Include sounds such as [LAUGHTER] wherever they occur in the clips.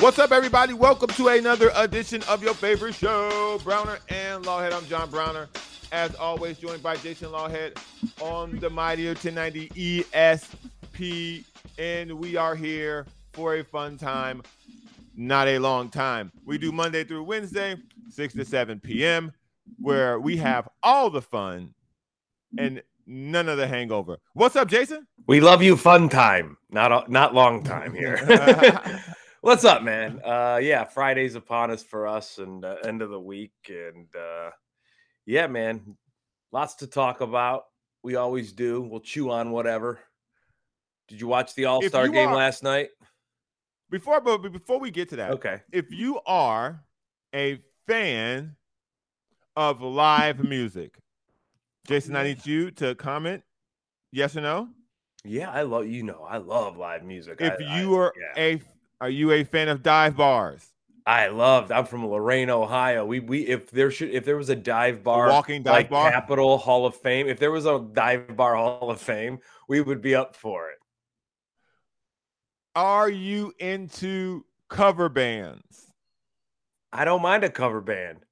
What's up, everybody? Welcome to another edition of your favorite show, Browner and Lawhead. I'm John Browner. As always, joined by Jason Lawhead on the Mightier 1090 ESP. And we are here for a fun time, not a long time. We do Monday through Wednesday, 6 to 7 p.m., where we have all the fun and none of the hangover. What's up, Jason? We love you, fun time, not not long time here. [LAUGHS] [LAUGHS] What's up, man? Uh, yeah, Friday's upon us for us, and uh, end of the week, and uh, yeah, man, lots to talk about. We always do. We'll chew on whatever. Did you watch the All Star game are, last night? Before, but before we get to that, okay. If you are a fan of live music, Jason, I need you to comment. Yes or no? Yeah, I love you know I love live music. If I, you I, are yeah. a are you a fan of dive bars? I loved. I'm from Lorain, Ohio. We we if there should if there was a dive bar, a walking dive like bar, Capitol Hall of Fame. If there was a dive bar Hall of Fame, we would be up for it. Are you into cover bands? I don't mind a cover band.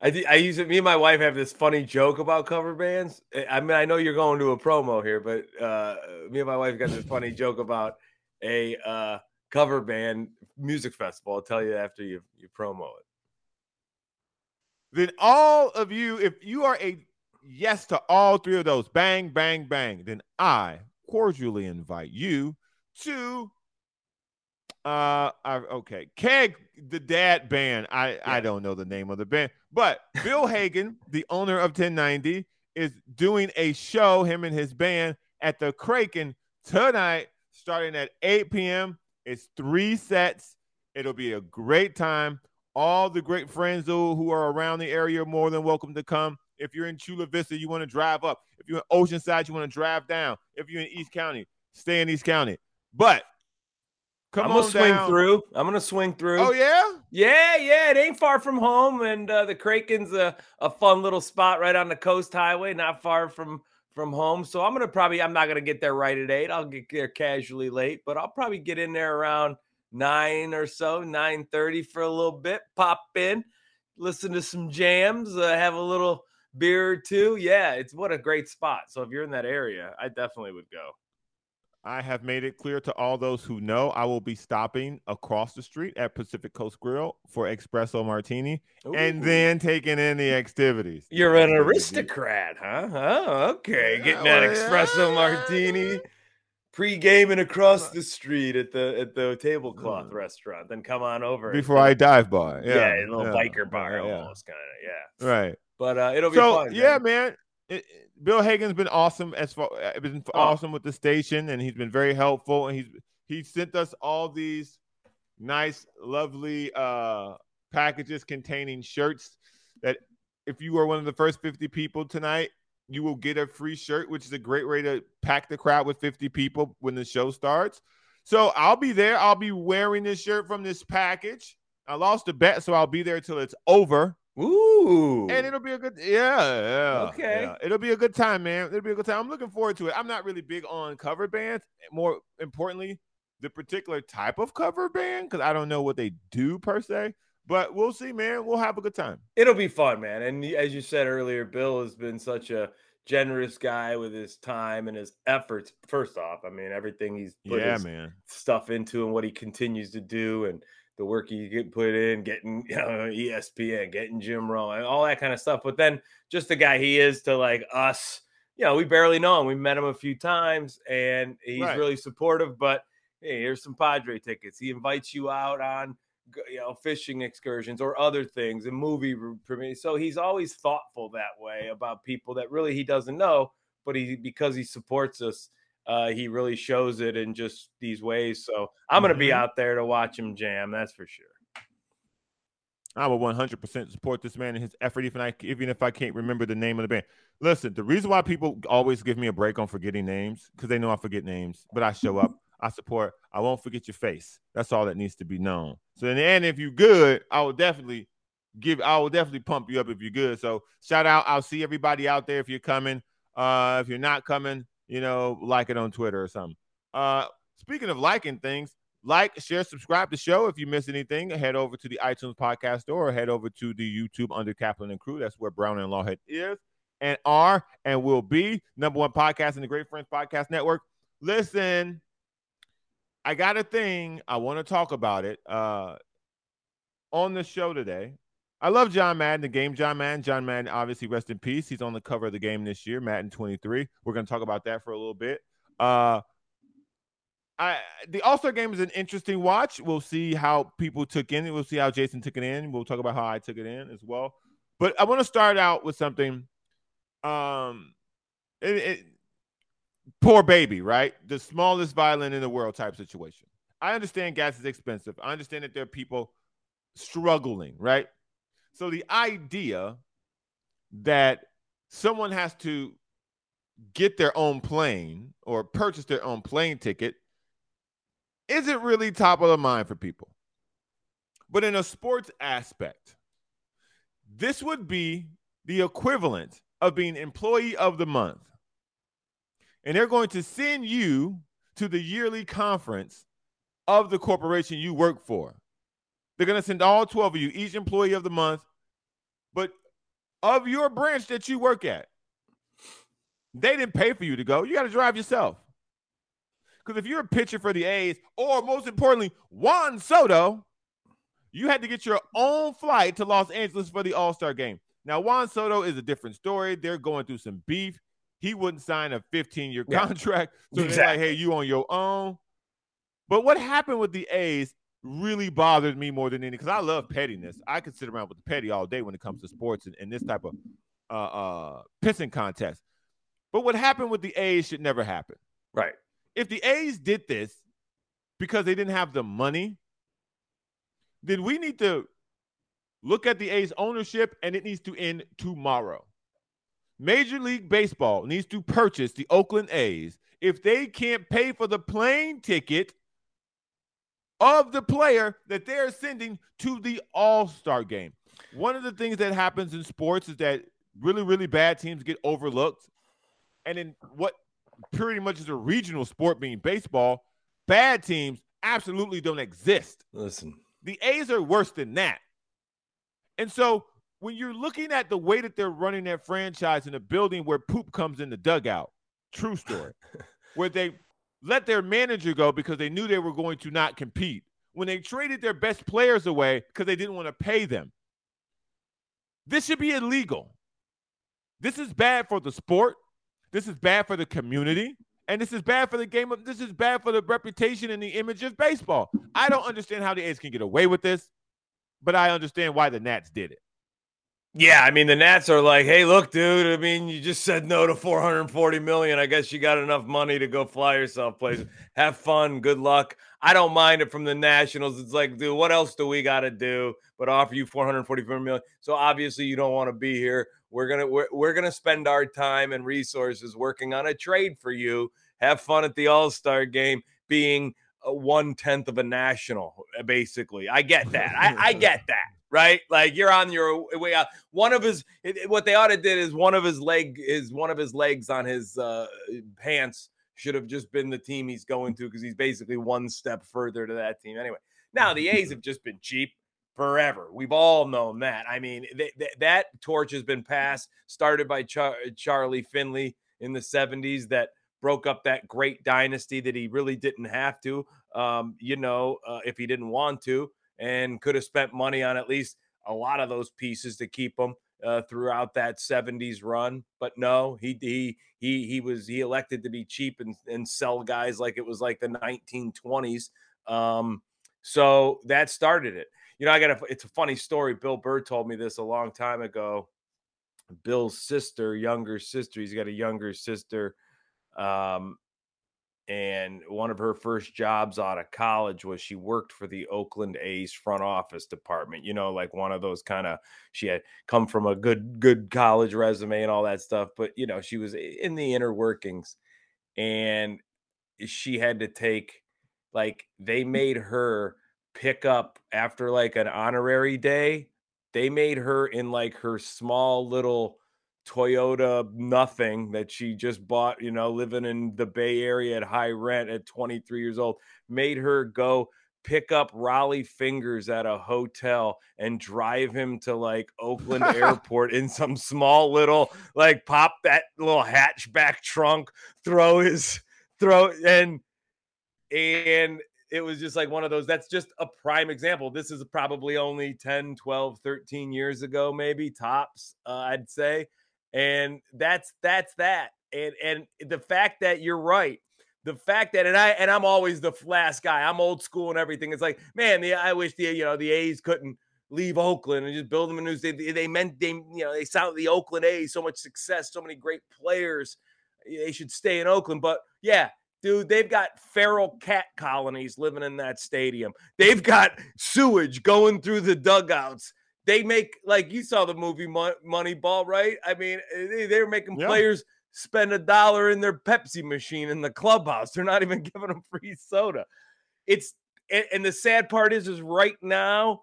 I I use it. Me and my wife have this funny joke about cover bands. I mean, I know you're going to a promo here, but uh, me and my wife got this funny joke about a uh, cover band music festival. I'll tell you after you you promo it. Then all of you, if you are a yes to all three of those, bang, bang, bang, then I cordially invite you to uh I, okay keg the dad band i yeah. i don't know the name of the band but bill [LAUGHS] hagan the owner of 1090 is doing a show him and his band at the kraken tonight starting at 8 p.m it's three sets. It'll be a great time. All the great friends who, who are around the area are more than welcome to come. If you're in Chula Vista, you want to drive up. If you're in Oceanside, you want to drive down. If you're in East County, stay in East County. But come I'm gonna on swing down. through. I'm gonna swing through. Oh yeah, yeah, yeah. It ain't far from home, and uh, the Kraken's a, a fun little spot right on the coast highway, not far from from home. So I'm gonna probably I'm not gonna get there right at eight. I'll get there casually late, but I'll probably get in there around nine or so, nine thirty for a little bit. Pop in, listen to some jams, uh, have a little beer or two. Yeah, it's what a great spot. So if you're in that area, I definitely would go. I have made it clear to all those who know I will be stopping across the street at Pacific Coast Grill for espresso martini Ooh. and then taking in the activities. You're an aristocrat, huh? Oh, okay. Getting that espresso martini, pre-gaming across the street at the at the tablecloth mm. restaurant. Then come on over before I dive bar. Yeah, yeah a little yeah. biker bar yeah. almost kind of. Yeah, right. But uh, it'll be so, fun. Yeah, man. It, Bill Hagan's been awesome as far uh, been oh. awesome with the station, and he's been very helpful. And he's he sent us all these nice, lovely uh packages containing shirts that if you are one of the first 50 people tonight, you will get a free shirt, which is a great way to pack the crowd with 50 people when the show starts. So I'll be there. I'll be wearing this shirt from this package. I lost a bet, so I'll be there till it's over. Ooh. And it'll be a good yeah, yeah. Okay. Yeah. It'll be a good time, man. It'll be a good time. I'm looking forward to it. I'm not really big on cover bands. More importantly, the particular type of cover band, because I don't know what they do per se. But we'll see, man. We'll have a good time. It'll be fun, man. And as you said earlier, Bill has been such a generous guy with his time and his efforts. First off, I mean, everything he's put yeah, man. stuff into and what he continues to do and the work he get put in, getting [LAUGHS] you know, ESPN, getting Jim Rome, all that kind of stuff. But then just the guy he is to like us, you know, we barely know him. We met him a few times and he's Right. really supportive. But hey, here's some Padre tickets. He invites you out on you know fishing excursions or other things and movie premiere. So he's always thoughtful that way about people that really he doesn't know, but he because he supports us uh, he really shows it in just these ways. So I'm going to be Mhm. out there to watch him jam. That's for sure. I will 100% support this man and his effort, even I even if I can't remember the name of the band. Listen, the reason why people always give me a break on forgetting names because they know I forget names, but I show up, I support, I won't forget your face. That's all that needs to be known. So in the end, if you're good, I will definitely give, I will definitely pump you up if you're good. So shout out, I'll see everybody out there if you're coming. Uh, if you're not coming, you know, like it on Twitter or something. Uh, speaking of liking things, like, share, subscribe to the show. If you miss anything, head over to the iTunes podcast store or head over to the YouTube under Kaplan and Crew. That's where Brown and Lawhead is and are and will be number one podcast in the Great Friends Podcast Network. Listen, I got a thing. I want to talk about it uh, on the show today. I love John Madden, the game John Madden. John Madden, obviously, rest in peace. He's on the cover of the game this year, Madden 23. We're going to talk about that for a little bit. Uh, I the All Star game is an interesting watch. We'll see how people took in. We'll see how Jason took it in. We'll talk about how I took it in as well. But I want to start out with something. Um, it, it, poor baby, right? The smallest violin in the world type situation. I understand gas is expensive. I understand that there are people struggling, right? So the idea that someone has to get their own plane or purchase their own plane ticket isn't really top of the mind for people. But in a sports aspect, this would be the equivalent of being employee of the month. And they're going to send you to the yearly conference of the corporation you work for. They're going to send all 12 of you, each employee of the month, but of your branch that you work at. They didn't pay for you to go. You got to drive yourself. Because if you're a pitcher for the A's, or most importantly, Juan Soto, you had to get your own flight to Los Angeles for the All Star game. Now, Juan Soto is a different story. They're going through some beef. He wouldn't sign a 15 year yeah. contract. So exactly. they're like, hey, you on your own. But what happened with the A's really bothered me more than any because I love pettiness. I could sit around with the petty all day when it comes to sports and, and this type of uh, uh, pissing contest. But what happened with the A's should never happen. Right if the A's did this because they didn't have the money, then we need to look at the A's ownership and it needs to end tomorrow. Major League Baseball needs to purchase the Oakland A's if they can't pay for the plane ticket of the player that they're sending to the All Star game. One of the things that happens in sports is that really, really bad teams get overlooked. And in what pretty much is a regional sport being baseball, bad teams absolutely don't exist. Listen, the A's are worse than that. And so when you're looking at the way that they're running their franchise in a building where poop comes in the dugout, true story, [LAUGHS] where they let their manager go because they knew they were going to not compete, when they traded their best players away because they didn't want to pay them. This should be illegal. This is bad for the sport. This is bad for the community. And this is bad for the game of this is bad for the reputation and the image of baseball. I don't understand how the A's can get away with this, but I understand why the Nats did it. Yeah, I mean the Nats are like, "Hey, look, dude. I mean, you just said no to 440 million. I guess you got enough money to go fly yourself places. Have fun. Good luck. I don't mind it from the Nationals. It's like, dude, what else do we got to do but offer you 444 million? So obviously you don't want to be here. We're gonna we're, we're gonna spend our time and resources working on a trade for you. Have fun at the All Star game, being uh, one tenth of a national. Basically, I get that. I, I get that. Right, like you're on your way out. One of his, what they ought to did is one of his leg is one of his legs on his uh, pants should have just been the team he's going to because he's basically one step further to that team. Anyway, now the A's have just been cheap forever. We've all known that. I mean, th- th- that torch has been passed, started by Char- Charlie Finley in the 70s that broke up that great dynasty that he really didn't have to, um, you know, uh, if he didn't want to, and could have spent money on at least a lot of those pieces to keep them. Uh, throughout that 70s run, but no, he he he he was he elected to be cheap and, and sell guys like it was like the 1920s. Um, so that started it you know, I got a, it's a funny story. Bill Burr told me this a long time ago. Bill's sister, younger sister, he's got a younger sister. Um, and one of her first jobs out of college was she worked for the Oakland A's front office department. You know, like one of those kind of she had come from a good good college resume and all that stuff, but you know, she was in the inner workings and she had to take like they hmm. made her pick up after like an honorary day. They made her in like her small little Toyota nothing that she just bought, you know, living in the Bay Area at high rent at 23 years old, made her go pick up Rollie Fingers at a hotel and drive him to like Oakland [LAUGHS] airport in some small little like pop that little hatchback trunk, throw his throw and and it was just like one of those that's just a prime example. This is probably only 10 12 13 years ago maybe tops uh, i'd say and that's that's that and and the fact that you're right the fact that and I and I'm always the last guy. I'm old school and everything. It's like, man, the I wish the you know the A's couldn't leave Oakland and just build them a new. They, they meant they you know they sound the Oakland A's so much success, so many great players. They should stay in Oakland. But yeah, dude, they've got feral cat colonies living in that stadium. They've got sewage going through the dugouts. They make like you saw the movie Moneyball, right? I mean, they, are making yeah. players spend a dollar in their Pepsi machine in the clubhouse. They're not even [LAUGHS] giving them free soda. It's and, and the sad part is, is right now,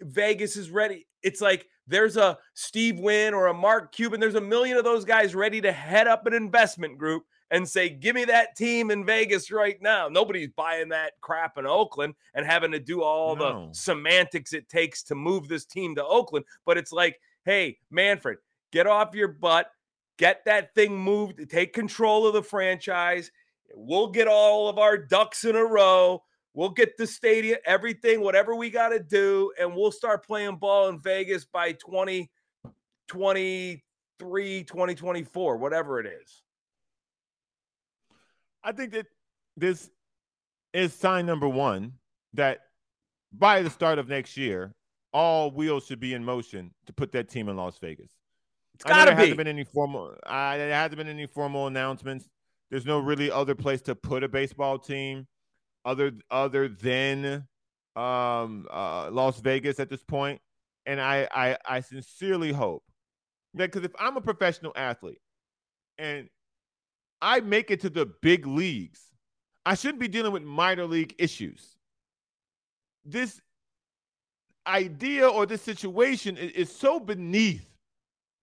Vegas is ready. It's like there's a Steve Wynn or a Mark Cuban. There's a million of those guys ready to head up an investment group and say, "Give me that team in Vegas right now." Nobody's buying that crap in Oakland and having to do all no. the semantics it takes to move this team to Oakland. But it's like, hey, Manfred, get off your butt get that thing moved, take control of the franchise. We'll get all of our ducks in a row. We'll get the stadium, everything, whatever we got to do, and we'll start playing ball in Vegas by 2023, 2024, whatever it is. I think that this is sign number one that by the start of next year, all wheels should be in motion to put that team in Las Vegas. It's got to be. Hasn't been any formal. Uh, there hasn't been any formal announcements. There's no really other place to put a baseball team, other other than um, uh, Las Vegas at this point. And I I, I sincerely hope that because if I'm a professional athlete and I make it to the big leagues, I shouldn't be dealing with minor league issues. This idea or this situation is, is so beneath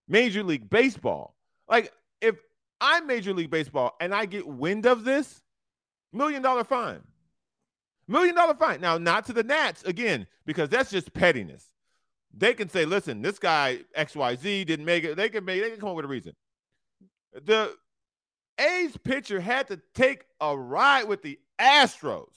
Major League Baseball. Like, if I'm Major League Baseball and I get wind of this, million dollar fine. Million dollar fine. Now, not to the Nats again, because that's just pettiness. They can say, listen, this guy XYZ didn't make it. They can make they can come up with a reason. The A's pitcher had to take a ride with the Astros.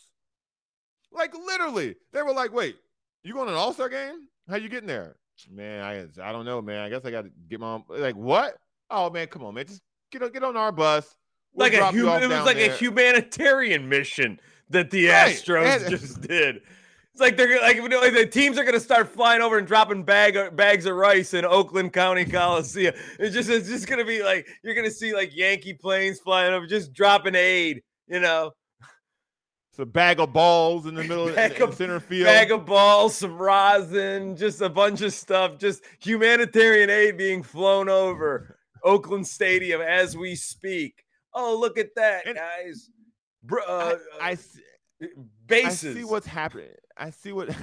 Like literally, they were like, wait, you going to an all-star game? How you getting there? Man, I I don't know, man. I guess I got to get my like what? Oh man, come on, man. Just get on get on our bus. We'll like a human, it was like there. a humanitarian mission that the right. Astros [LAUGHS] just did. It's like they're like, like the teams are going to start flying over and dropping bag bags of rice in Oakland County Coliseum. It's just it's just going to be like you're going to see like Yankee planes flying over, just dropping aid. You know, it's a bag of balls in the middle of [LAUGHS] the center field. Bag of balls, some rosin, just a bunch of stuff. Just humanitarian aid being flown over [LAUGHS] Oakland Stadium as we speak. Oh, look at that, and guys! Uh, I, I, uh, bases. I see what's happening. I see what. [LAUGHS]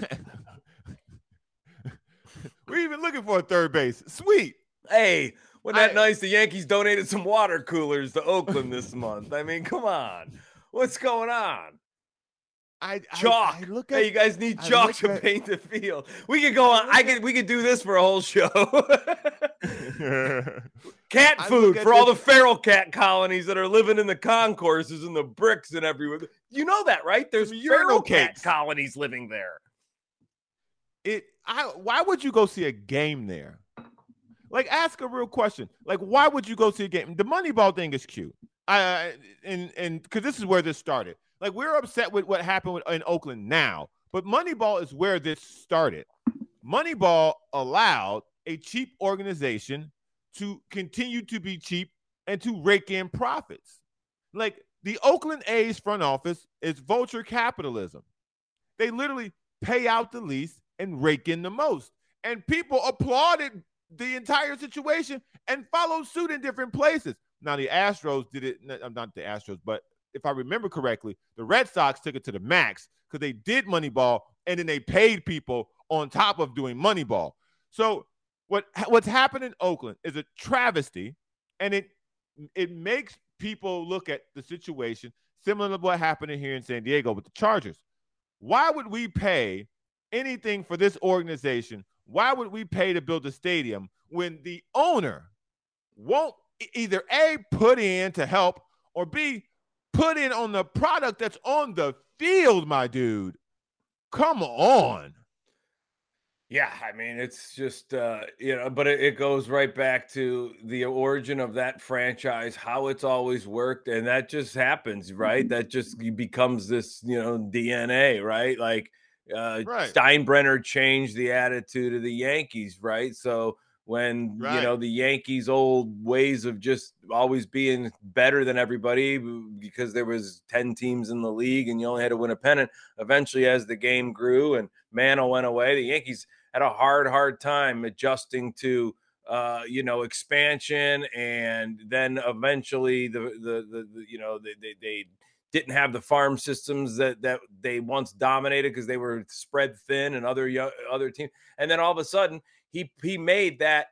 We're even looking for a third base. Sweet. Hey, wasn't that I, nice? The Yankees donated some water coolers to Oakland this month. I mean, come on. What's going on? I chalk. I, I look at, hey, you guys need chalk to at, paint the field. We could go on. I could. We could do this for a whole show. [LAUGHS] cat food for all the feral cat colonies that are living in the concourses and the bricks and everywhere. You know that, right? There's feral cat colonies living there. It. I. Why would you go see a game there? Like, ask a real question. Like, why would you go see a game? The Moneyball thing is cute. I and and because this is where this started like we're upset with what happened with, in Oakland now, but Moneyball is where this started. Moneyball allowed a cheap organization to continue to be cheap and to rake in profits. Like the Oakland A's front office is vulture capitalism. They literally pay out the least and rake in the most. And people applauded the entire situation and followed suit in different places. Now the Astros did it, uh, not the Astros, but if I remember correctly, the Red Sox took it to the max because they did Moneyball and then they paid people on top of doing Moneyball. So What what's happened in Oakland is a travesty, and it it makes people look at the situation similar to what happened here in San Diego with the Chargers. Why would we pay anything for this organization? Why would we pay to build a stadium when the owner won't either A, put in to help, or B, put in on the product that's on the field, my dude? Come on. Yeah, I mean, it's just uh, you know, but it, it, goes right back to the origin of that franchise, how it's always worked, and that just happens, right? Mm-hmm. That just becomes this, you know, DNA, right? Like uh, right. Steinbrenner changed the attitude of the Yankees, right? So when right. you know the Yankees' old ways of just always being better than everybody because there was 10 teams in the league and you only had to win a pennant. Eventually, as the game grew and Mantle went away, the Yankees had a hard, hard time adjusting to uh, you know expansion and then eventually the the the, the you know they, they, they didn't have the farm systems that that they once dominated because they were spread thin and other other teams and then all of a sudden he he made that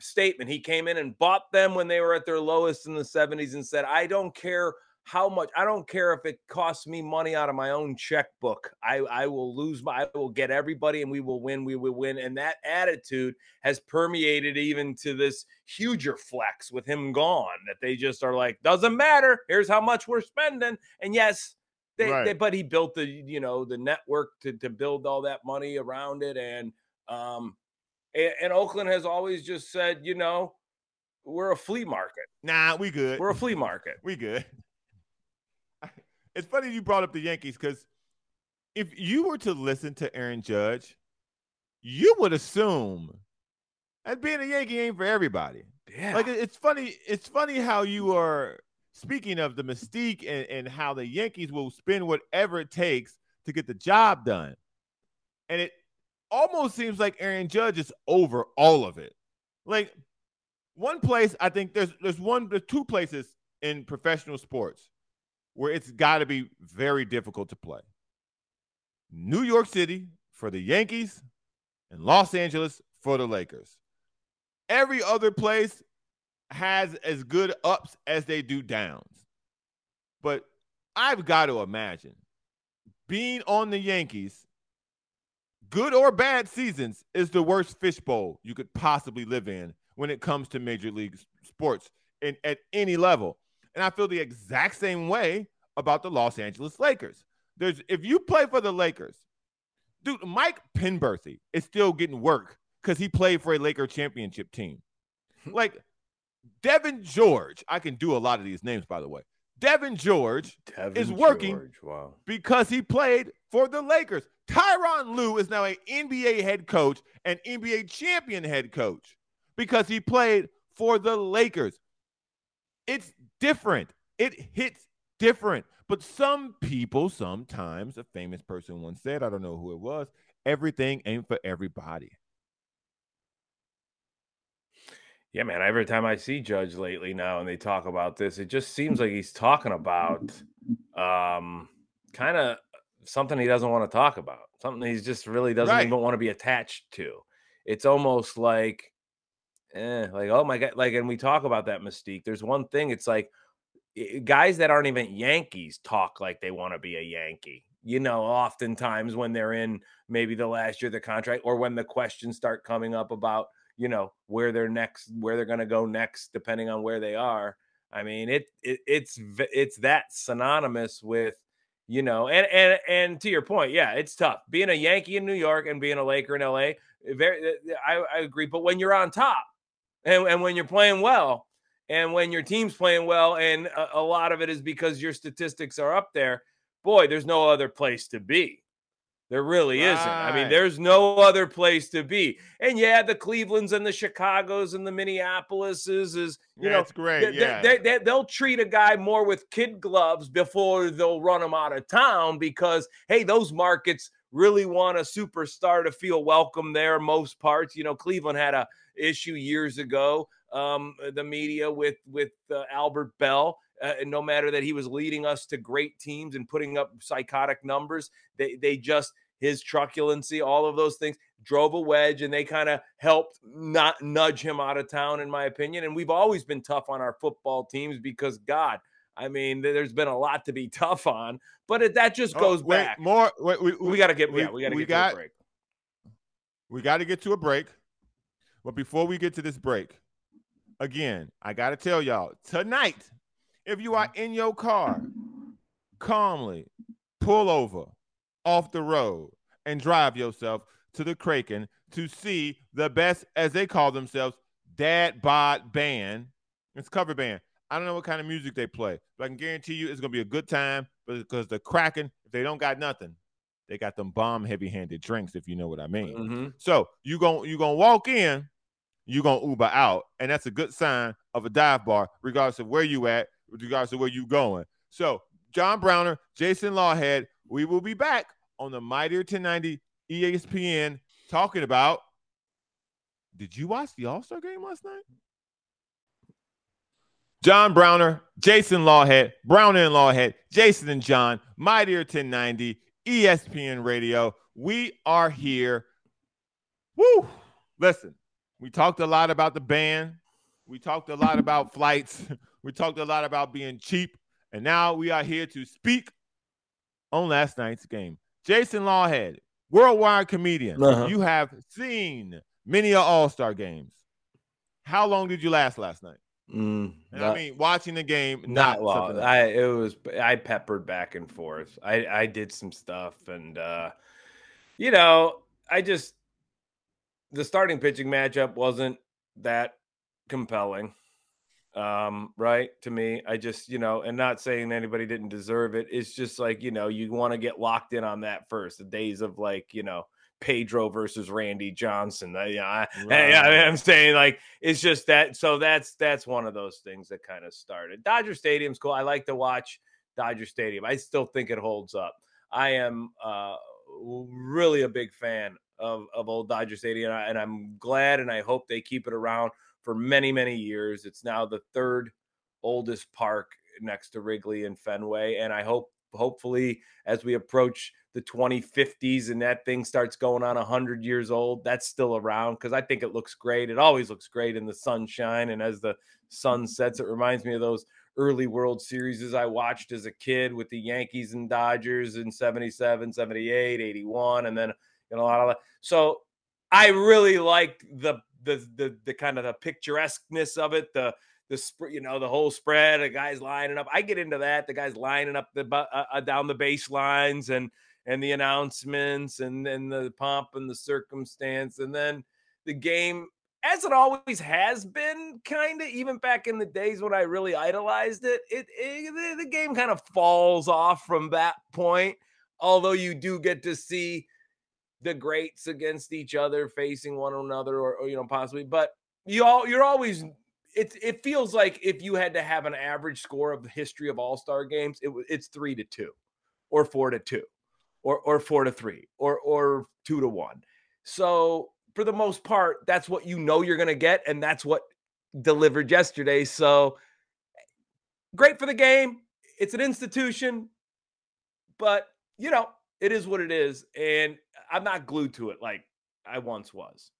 statement. He came in and bought them when they were at their lowest in the 70s and said, I don't care how much, I don't care if it costs me money out of my own checkbook. I, I will lose my, I will get everybody and we will win. We will win. And that attitude has permeated even to this huger flex with him gone that they just are like, doesn't matter. Here's how much we're spending. And yes, they, right. they, but he built the, you know, the network to, to build all that money around it. And, um, and, and Oakland has always just said, you know, we're a flea market. Nah, we good. We're a flea market. we good. It's funny you brought up the Yankees because if you were to listen to Aaron Judge, you would assume that being a Yankee ain't for everybody. Yeah. Like it's funny. It's funny how you are speaking of the mystique and, and how the Yankees will spend whatever it takes to get the job done. And it almost seems like Aaron Judge is over all of it. Like one place, I think there's there's one there's two places in professional sports where it's got to be very difficult to play. New York City for the Yankees and Los Angeles for the Lakers. Every other place has as good ups as they do downs. But I've got to imagine being on the Yankees good or bad seasons is the worst fishbowl you could possibly live in when it comes to major league sports in, at any level. And I feel the exact same way about the Los Angeles Lakers. There's if you play for the Lakers, dude, Mike Penberthy is still getting work because he played for a Laker championship team. [LAUGHS] like Devin George, I can do a lot of these names, by the way. Devin George Devean is working George. Wow. because he played for the Lakers. Tyronn Lue is now an NBA head coach and NBA champion head coach because he played for the Lakers. It's different. It hits different. But some people, sometimes, a famous person once said, I don't know who it was, everything ain't for everybody. Yeah, man. Every time I see Judge lately now and they talk about this, it just seems like he's talking about um kind of something he doesn't want to talk about, something he just really doesn't right. even want to be attached to. It's almost like, eh, like oh my god, like, and we talk about that mystique. There's one thing. It's like eh, guys that aren't even Yankees talk like they want to be a Yankee. You know, oftentimes when they're in maybe the last year of the contract, or when the questions start coming up about you know where they're next, where they're going to go next, depending on where they are. I mean, it, it it's it's that synonymous with you know, and and and to your point, yeah, it's tough being a Yankee in New York and being a Laker in LA. Eh, very, eh, I, I agree. But when you're on top, and, and when you're playing well, and when your team's playing well, and a, a lot of it is because your statistics are up there, boy, there's no other place to be. There really right. isn't. I mean, there's no other place to be. And yeah, the Clevelands and the Chicago's and the Minneapolises is, you yeah, know, it's great. They, yeah. They, they, they'll treat a guy more with kid gloves before they'll run him out of town because, hey, those markets really want a superstar to feel welcome there. Most parts, you know, Cleveland had a issue years ago. Um, the media with with uh, Albert Belle Uh, no matter that he was leading us to great teams and putting up psychotic numbers, they they just his truculency, all of those things drove a wedge, and they kind of helped not nudge him out of town, in my opinion. And we've always been tough on our football teams because God, I mean, there's been a lot to be tough on, but it, that just oh, goes oh, wait, back. More, wait, we, we, we got to get, we, yeah, we got to get got, to a break. We got to get to a break. But before we get to this break, again, I got to tell y'all tonight, if you are in your car, calmly pull over off the road and drive yourself to the Kraken to see the best, as they call themselves, dad bod band. It's cover band. I don't know what kind of music they play, but I can guarantee you it's gonna be a good time because the Kraken, if they don't got nothing, they got them bomb heavy handed drinks, if you know what I mean. Mm-hmm. So you going you gonna walk in, you gonna Uber out, and that's a good sign of a dive bar, regardless of where you at, regardless of where you going. So John Browner, Jason Lawhead, we will be back on the Mightier 1090 ESPN talking about. Did you watch the All Star game last night? John Browner, Jason Lawhead, Browner and Lawhead, Jason and John, Mightier 1090, ESPN Radio. We are here. Woo! Listen, we talked a lot about the band. We talked a lot about flights. [LAUGHS] We talked a lot about being cheap. And now we are here to speak on last night's game. Jason Lawhead, worldwide comedian. Uh-huh. You have seen many All Star games. How long did you last last night? Mm, not, I mean, watching the game, not, not long. I it was I peppered back and forth. I I did some stuff, and uh, you know, I just the starting pitching matchup wasn't that compelling. Um, right to me, I just you know, and not saying anybody didn't deserve it. It's just like you know, you want to get locked in on that first. The days of like you know Pedro versus Randy Johnson. I, yeah, right. I, am saying like it's just that. So that's that's one of those things that kind of started. Dodger Stadium's cool. I like to watch Dodger Stadium. I still think it holds up. I am uh, really a big fan of of old Dodger Stadium, and I'm glad and I hope they keep it around for many many years. It's now the third oldest park next to Wrigley and Fenway, and I hope hopefully as we approach the 2050s and that thing starts going on 100 years old that's still around because i think it looks great. It always looks great in the sunshine and as the sun sets it reminds me of those early world series i watched as a kid with the yankees and dodgers in 77 78 81 and then you know a lot of that. So i really like the the the, the kind of the picturesqueness of it the the sp- you know the whole spread the guys lining up i get into that the guys lining up the uh, uh, down the baselines and and the announcements and then the pomp and the circumstance and then the game as it always has been kind of even back in the days when i really idolized it it, it the, the game kind of falls off from that point although you do get to see the greats against each other facing one another or, or you know possibly but you all you're always it it feels like if you had to have an average score of the history of All Star games, it, it's three to two, or four to two, or or four to three, or or two to one. So for the most part, that's what you know you're going to get, and that's what delivered yesterday. So great for the game. It's an institution, but you know it is what it is, and I'm not glued to it like I once was.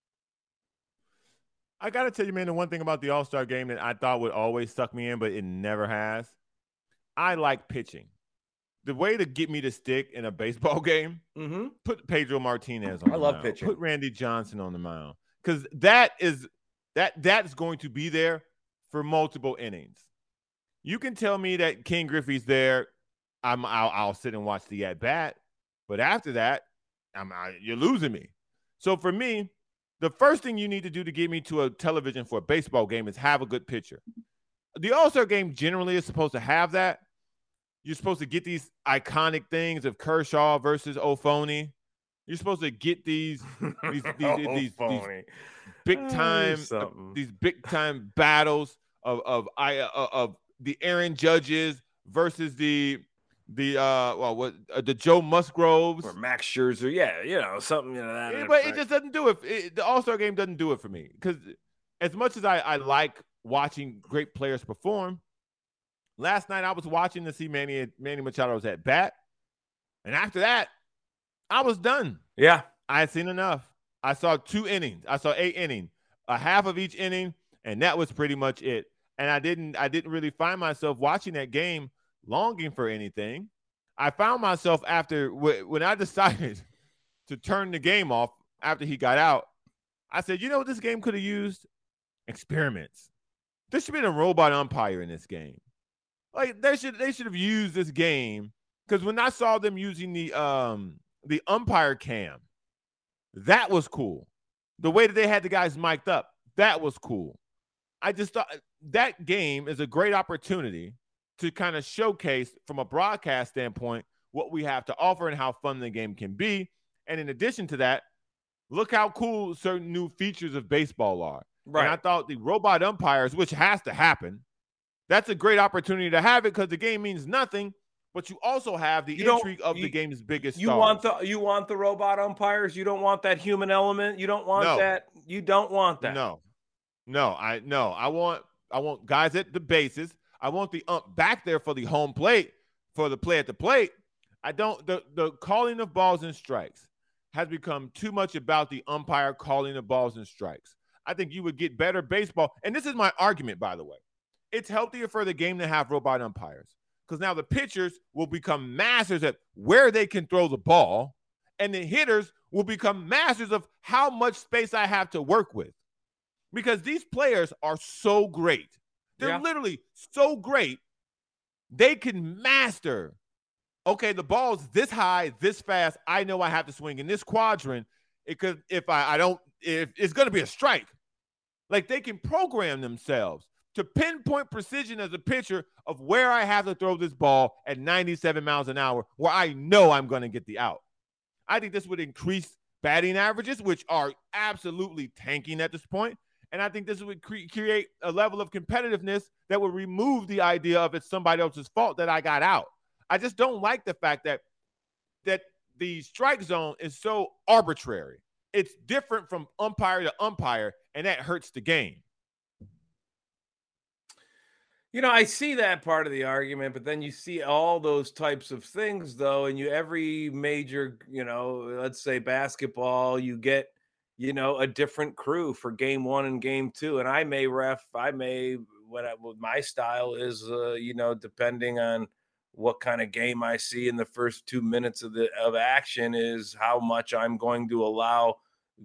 I gotta tell you, man, the one thing about the All Star game that I thought would always suck me in, but it never has. I like pitching. The way to get me to stick in a baseball [LAUGHS] game, mm-hmm. put Pedro Martinez on. I love mound. pitching. Put Randy Johnson on the mound because that is that that's going to be there for multiple innings. You can tell me that King Griffey's there. I'm I'll, I'll sit and watch the at bat, but after that, I'm I, you're losing me. So for me, the first thing you need to do to get me to a television for a baseball game is have a good pitcher. The All Star game generally is supposed to have that. You're supposed to get these iconic things of Kershaw versus Ohtani. You're supposed to get these [LAUGHS] these these, these, these big time uh, these big time battles of of I uh, of the Aaron Judges versus the the uh well what uh, the Joe Musgroves or Max Scherzer, yeah, you know something you know that. Yeah, but it just doesn't do it. it the All Star game doesn't do it for me because as much as I I like watching great players perform, last night I was watching to see Manny Manny Machado's at bat, and after that, I was done. Yeah, I had seen enough. I saw two innings. I saw eight innings, a half of each inning, and that was pretty much it. And I didn't I didn't really find myself watching that game longing for anything. I found myself after when I [LAUGHS] decided to turn the game off after he got out. I said, you know what this game could have used? Experiments. There should been a robot umpire in this game. Like they should they should have used this game because when I saw them using the um the umpire cam, that was cool. The way that they had the guys mic'd up, that was cool. I just thought that game is a great opportunity to kind of showcase from a broadcast standpoint what we have to offer and how fun the game can be. And in addition to that, look how cool certain new features of baseball are. Right. And I thought the robot umpires, which has to happen, that's a great opportunity to have it because the game means nothing. But you also have the you intrigue of you, the game's biggest. You stars. want the you want the robot umpires. You don't want that human element. You don't want no. that. You don't want that. No, no, I no. I want I want guys at the bases. I want the ump back there for the home plate for the play at the plate. I don't the the calling of balls and strikes has become too much about the umpire calling the balls and strikes. I think you would get better baseball. And this is my argument, by the way. It's healthier for the game to have robot umpires because now the pitchers will become masters at where they can throw the ball, and the hitters will become masters of how much space I have to work with. Because these players are so great. They're yeah. literally so great. They can master okay, the ball's this high, this fast. I know I have to swing in this quadrant. It could if I, I don't if it's gonna be a strike. Like they can program themselves to pinpoint precision as a pitcher of where I have to throw this ball at 97 miles an hour, where I know I'm gonna get the out. I think this would increase batting averages, which are absolutely tanking at this point. And I think this would cre- create a level of competitiveness that would remove the idea of it's somebody else's fault that I got out. I just don't like the fact that that the strike zone is so arbitrary. It's different from umpire to umpire, and that hurts the game. You know, I see that part of the argument, but then you see all those types of things, though, and you every major, you know, let's say basketball, you get, you know, a different crew for game one and game two, and I may ref, I may what, I, what my style is, uh, you know, depending on what kind of game I see in the first two minutes of the of action is how much I'm going to allow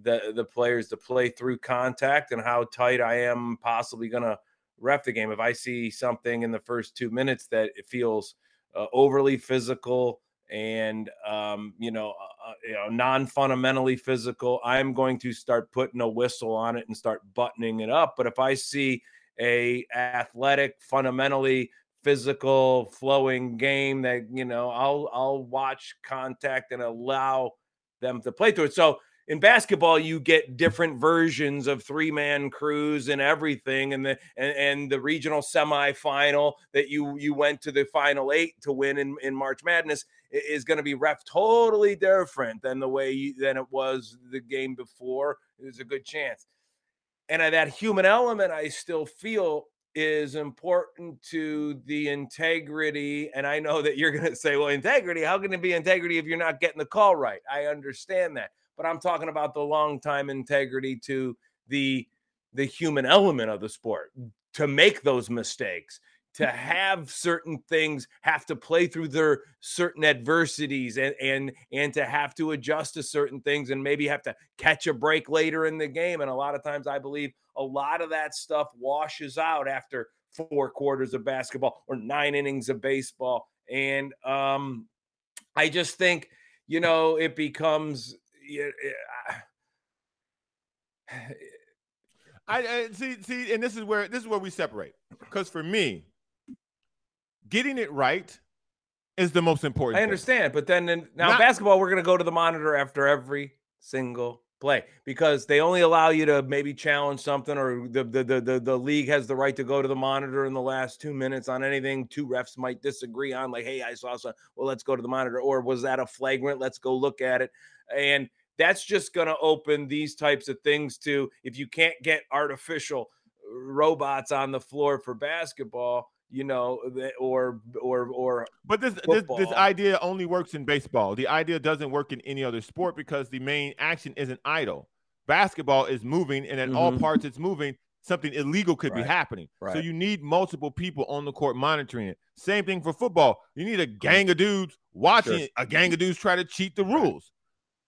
the the players to play through contact and how tight I am possibly going to ref the game. If I see something in the first two minutes that it feels uh, overly physical and um, you know, uh, uh you know non-fundamentally physical, I'm going to start putting a whistle on it and start buttoning it up. But if I see a athletic, fundamentally physical flowing game that you know I'll I'll watch contact and allow them to play through it. So in basketball, you get different versions of three man crews and everything, and the and, and the regional semifinal that you you went to the final eight to win in, in March Madness is going to be ref totally different than the way you, than it was the game before. There's a good chance, and that human element I still feel is important to the integrity. And I know that you're going to say, well, integrity, how can it be integrity if you're not getting the call right? I understand that. But I'm talking about the long time integrity to the the human element of the sport to make those mistakes to have certain things have to play through their certain adversities and and and to have to adjust to certain things and maybe have to catch a break later in the game. And a lot of times i believe a lot of that stuff washes out after four quarters of basketball or nine innings of baseball. And um i just think you know it becomes [SIGHS] I, I see see and this is where this is where we separate. Because for me getting it right is the most important. I understand, thing. but then in, now Not, basketball, we're going to go to the monitor after every single play because they only allow you to maybe challenge something, or the the the the, the league has the right to go to the monitor in the last two minutes on anything two refs might disagree on. Like, hey, I saw some. Well, let's go to the monitor, or was that a flagrant? Let's go look at it, and that's just going to open these types of things to if you can't get artificial robots on the floor for basketball you know, or or or. But this, this this idea only works in baseball. The idea doesn't work in any other sport because the main action isn't idle. basketball is moving and at mm-hmm. all parts it's moving, something illegal could right. be happening. Right. So you need multiple people on the court monitoring it. Same thing for football. You need a gang of dudes watching sure. a gang of dudes try to cheat the rules.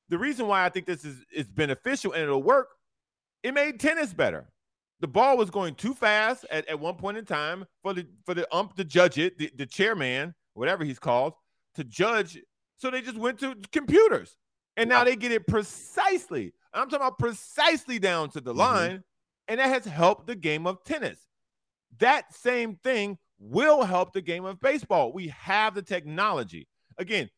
The reason why I think this is is beneficial and it'll work, it made tennis better. The ball was going too fast at, at one point in time for the for the ump to judge it, the, the chairman, whatever he's called, to judge. So they just went to computers. And now they get it precisely. I'm talking about precisely down to the mm-hmm. line and that has helped the game of tennis. That same thing will help the game of baseball. We have the technology. Again,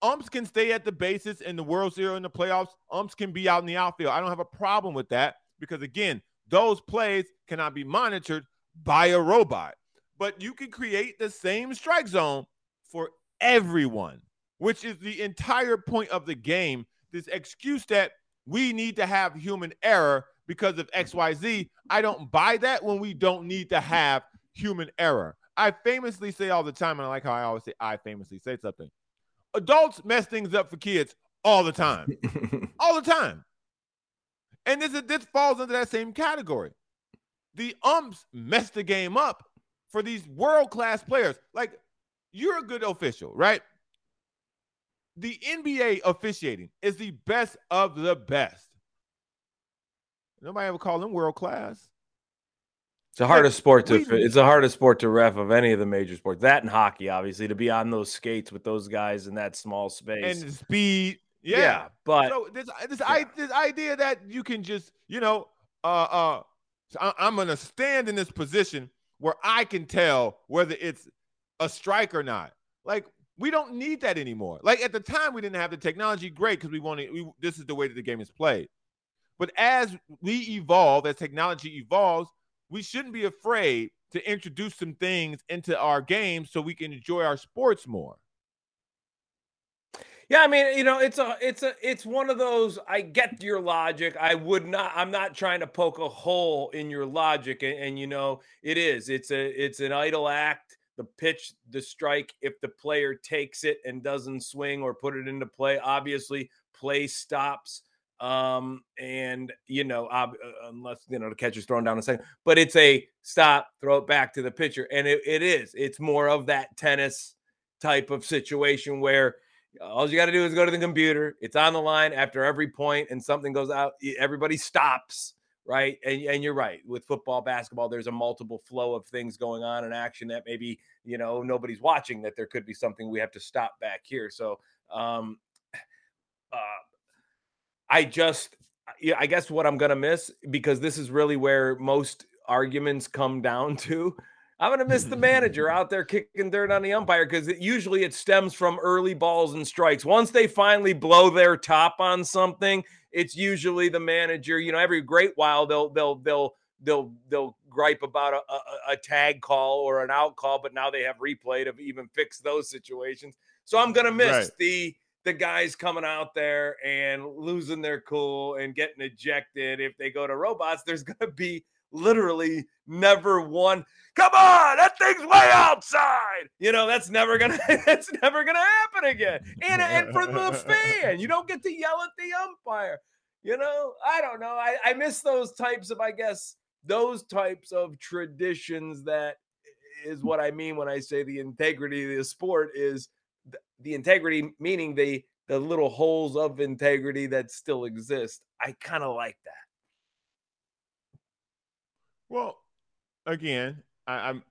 umps can stay at the bases in the World Series in the playoffs. Umps can be out in the outfield. I don't have a problem with that because, again, those plays cannot be monitored by a robot. But you can create the same strike zone for everyone, which is the entire point of the game. This excuse that we need to have human error because of XYZ. I don't buy that when we don't need to have human error. I famously say all the time, and I like how I always say I famously say something. Adults mess things up for kids all the time. [LAUGHS] all the time. And this, this falls into that same category. The umps mess the game up for these world-class players. Like, you're a good official, right? The NBA officiating is the best of the best. Nobody ever call them world class. It's the hardest like, sport to. We, it's the hardest sport to ref of any of the major sports. That and hockey, obviously, to be on those skates with those guys in that small space and speed. Yeah, yeah but so this this, yeah. I, this idea that you can just you know uh uh so I, I'm gonna stand in this position where I can tell whether it's a strike or not. Like we don't need that anymore. Like at the time, we didn't have the technology. Great, because we wanted. We, this is the way that the game is played. But as we evolve, as technology evolves, we shouldn't be afraid to introduce some things into our games so we can enjoy our sports more. Yeah, I mean, you know, it's a it's a it's one of those I get your logic. I would not I'm not trying to poke a hole in your logic and, and you know, it is. It's a it's an idle act. The pitch, the strike, if the player takes it and doesn't swing or put it into play, obviously play stops. Um, and you know, uh, unless you know the catcher's thrown down a second, but it's a stop, throw it back to the pitcher, and it, it is. It's more of that tennis type of situation where all you got to do is go to the computer. It's on the line after every point, and something goes out. Everybody stops, right? And and you're right. With football, basketball, there's a multiple flow of things going on in action that maybe you know nobody's watching. That there could be something we have to stop back here. So. um uh, I just, I guess what I'm gonna miss because this is really where most arguments come down [LAUGHS] to. I'm gonna miss the manager [LAUGHS] out there kicking dirt on the umpire because it, usually it stems from early balls and strikes. Once they finally blow their top on something, it's usually the manager. You know, every great while they'll they'll they'll they'll they'll gripe about a, a, a, tag call or an out call, but now they have replay to even fix those situations. So I'm gonna miss right. the the guys coming out there and losing their cool and getting ejected. If they go to robots, there's going to be literally never won. Come on, that thing's way outside. You know that's never gonna [LAUGHS] that's never gonna happen again. And and for the fan, you don't get to yell at the umpire. You know, I don't know. I, I miss those types of, I guess, those types of traditions. That is what I mean when I say the integrity of the sport is the, the integrity, meaning the the little holes of integrity that still exist. I kind of like that. Well, again, I, I'm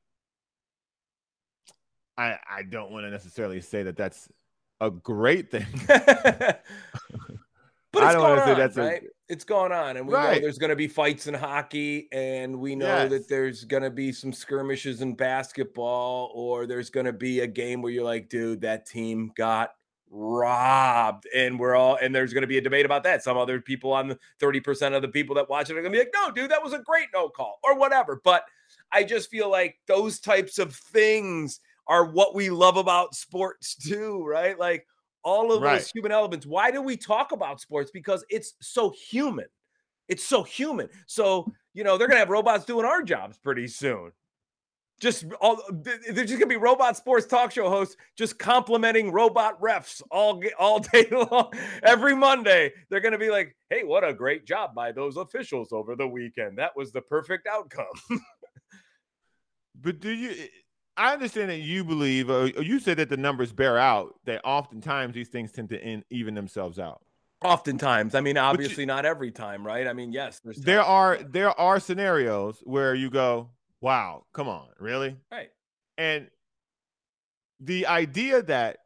I I don't want to necessarily say that that's a great thing. [LAUGHS] But I don't want to say that's right? A... It's going on, and we right. know there's going to be fights in hockey, and we know yes. that there's going to be some skirmishes in basketball, or there's going to be a game where you're like, dude, that team got robbed, and we're all, and there's going to be a debate about that. Some other people on the 30% of the people that watch it are going to be like, no, dude, that was a great no call, or whatever. But I just feel like those types of things are what we love about sports [LAUGHS] too, right? Like all of right. those human elements. Why do we talk about sports? Because it's so human. It's so human. So, you know, they're going to have robots doing our jobs pretty soon. Just all they're just gonna be robot sports talk show hosts just complimenting robot refs all all [LAUGHS] day long. Every Monday, they're gonna be like, "Hey, what a great job by those officials over the weekend. That was the perfect outcome." [LAUGHS] but do you? I understand that you believe, or you said that the numbers bear out that oftentimes these things tend to even themselves out. Oftentimes, I mean, obviously you, not every time, right? I mean, yes, there are there are scenarios where you go, wow, come on, really? Right. And the idea that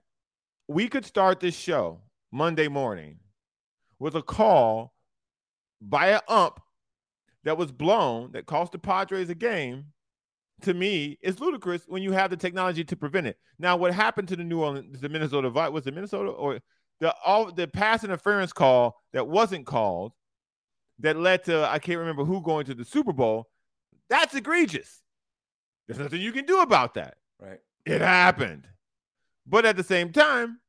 we could start this show Monday morning with a call by an ump that was blown that cost the Padres a game to me is ludicrous when you have the technology to prevent it. Now, what happened to the New Orleans, the Minnesota, was it Minnesota or the all the pass interference call that wasn't called that led to I can't remember who going to the Super Bowl that's egregious. There's nothing you can do about that. Right. It happened. But at the same time,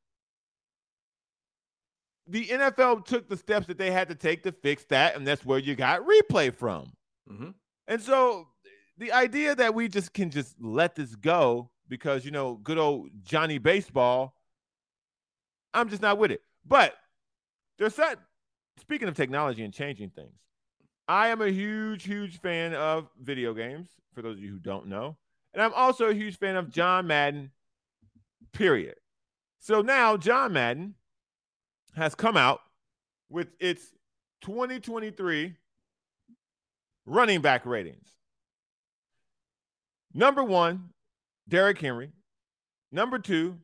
the NFL took the steps that they had to take to fix that, and that's where you got replay from. Mm-hmm. And so the idea that we just can just let this go because you know good old Johnny Baseball, I'm just not with it. But there's that. Speaking of technology and changing things, I am a huge, huge fan of video games, for those of you who don't know. And I'm also a huge fan of John Madden, period. So now John Madden has come out with its 2023 running back ratings. Number one, Derrick Henry. Number two,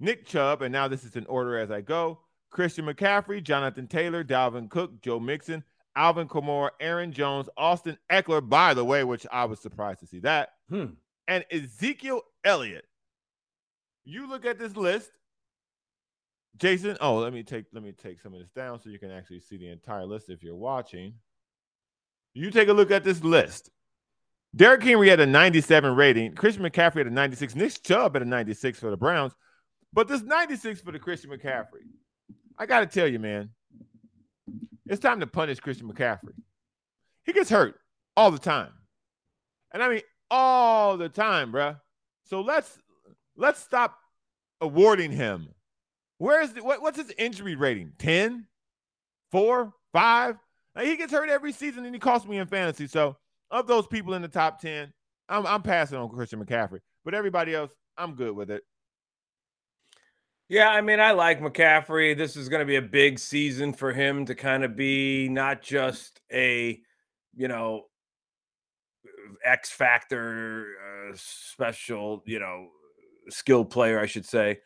Nick Chubb. And now this is in order as I go. Christian McCaffrey, Jonathan Taylor, Dalvin Cook, Joe Mixon, Alvin Kamara, Aaron Jones, Austin Ekeler, by the way, which I was surprised to see that, hmm. and Ezekiel Elliott. You look at this list, Jason. Oh, let me take let me take some of this down so you can actually see the entire list if you're watching. You take a look at this list. Derrick Henry had a 97 rating. Christian McCaffrey had a 96. Nick Chubb had a 96 for the Browns. But this 96 for the Christian McCaffrey, I got to tell you, man, it's time to punish Christian McCaffrey. He gets hurt all the time. And I mean all the time, bruh. So let's let's stop awarding him. Where is the, what, what's his injury rating? 10, 4, 5? Like he gets hurt every season and he costs me in fantasy. So of those people in the top 10, I'm, I'm passing on Christian McCaffrey. But everybody else, I'm good with it. Yeah, I mean, I like McCaffrey. This is going to be a big season for him to kind of be not just a, you know, X factor uh, special, you know, skilled player, I should say.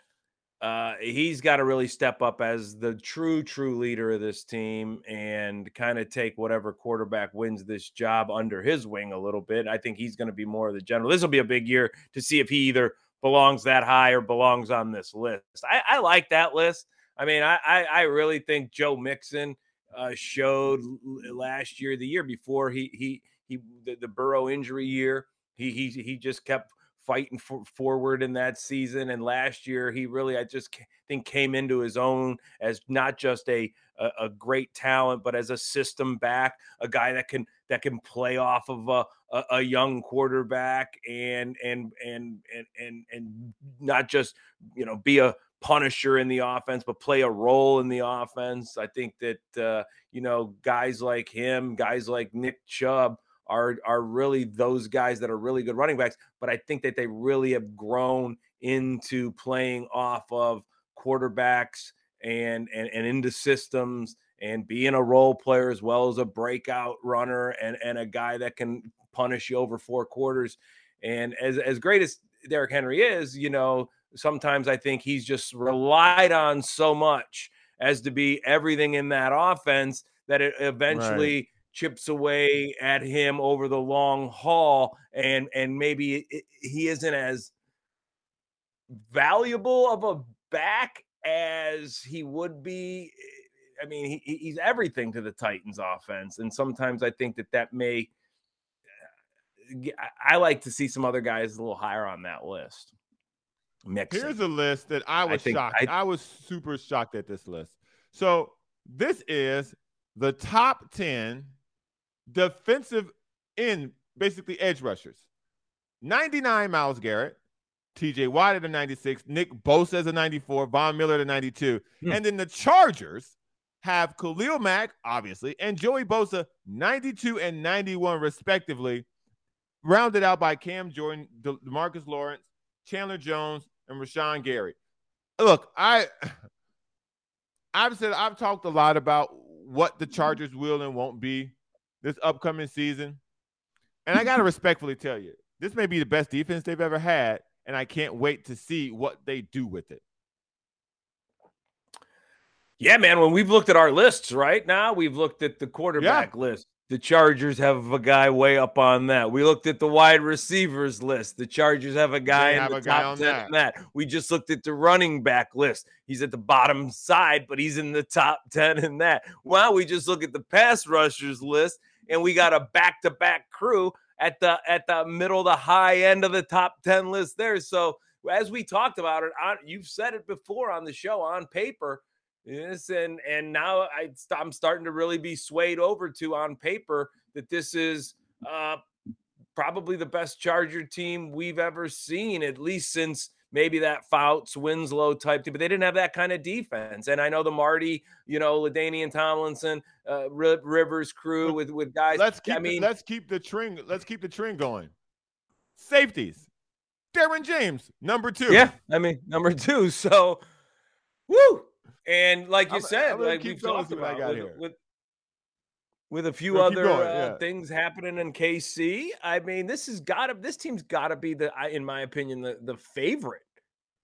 Uh, he's got to really step up as the true, true leader of this team and kind of take whatever quarterback wins this job under his wing a little bit. I think he's going to be more of the general. This will be a big year to see if he either belongs that high or belongs on this list. I, I like that list. I mean, I, I, I really think Joe Mixon uh, showed last year, the year before he he he the, the Burrow injury year. He he he just kept fighting for, forward in that season. And last year, he really, I just think, came into his own as not just a, a, a great talent, but as a system back, a guy that can that can play off of a, a, a young quarterback and and and and and and not just you know be a punisher in the offense, but play a role in the offense. I think that uh, you know guys like him, guys like Nick Chubb are are really those guys that are really good running backs. But I think that they really have grown into playing off of quarterbacks and and, and into systems and being a role player as well as a breakout runner and and a guy that can punish you over four quarters. And as as great as Derrick Henry is, you know, sometimes I think he's just relied on so much as to be everything in that offense that it eventually right chips away at him over the long haul and and maybe it, he isn't as valuable of a back as he would be eh, i mean he, he's everything to the titans offense and sometimes i think that that may eh, i like to see some other guys a little higher on that list Mixing. here's a list that i was I shocked I, I was super shocked at this list so this is the top 10 defensive end, basically edge rushers. 99 Myles Garrett, TJ Watt at a 96, Nick Bosa as a 94, Von Miller at a 92. Hmm. And then the Chargers have Khalil Mack, obviously, and Joey Bosa, 92 and 91, respectively, rounded out by Cam Jordan, Demarcus Lawrence, Chandler Jones, and Rashan Gary. Look, I [SIGHS] I've said I've talked a lot about what the Chargers will and won't be this upcoming season. And I got to [LAUGHS] respectfully tell you, this may be the best defense they've ever had, and I can't wait to see what they do with it. Yeah, man. When we've looked at our lists right now, we've looked at the quarterback yeah. list. The Chargers have a guy way up on that. We looked at the wide receivers list. The Chargers have a guy they in the top 10 that. that. We just looked at the running back list. He's at the bottom side, but he's in the top 10 in that. Well, we just look at the pass rushers list and we got a back-to-back crew at the at the middle, the high end of the top 10 list there. So as we talked about it, on, you've said it before on the show on paper – Yes, and and now I, I'm starting to really be swayed over to on paper that this is uh, probably the best Charger team we've ever seen, at least since maybe that Fouts, Winslow type team. But they didn't have that kind of defense. And I know the Marty, you know, LaDainian Tomlinson, uh, Rivers crew with with guys. Let's keep. I mean, the, let's keep the trend. Let's keep the trend going. Safeties. Derwin James, number two. Yeah, I mean number two. [LAUGHS] So, woo and like you I'm, said, I'm like we've talked about with, with, with, a few other going, uh, things happening in KC. I mean, this has got to this team's got to be the, in my opinion, the the favorite.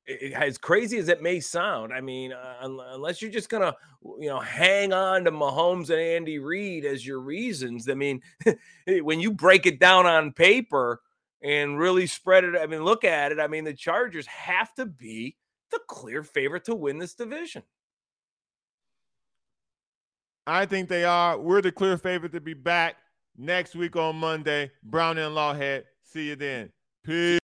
It, as crazy as it may sound, I mean, uh, unless you're just gonna, you know, hang on to Mahomes and Andy Reid as your reasons. I mean, [LAUGHS] when you break it down on paper and really spread it, I mean, look at it. I mean, the Chargers have to be the clear favorite to win this division. I think they are. We're the clear favorite to be back next week on Monday. Browner and Lawhead. See you then. Peace.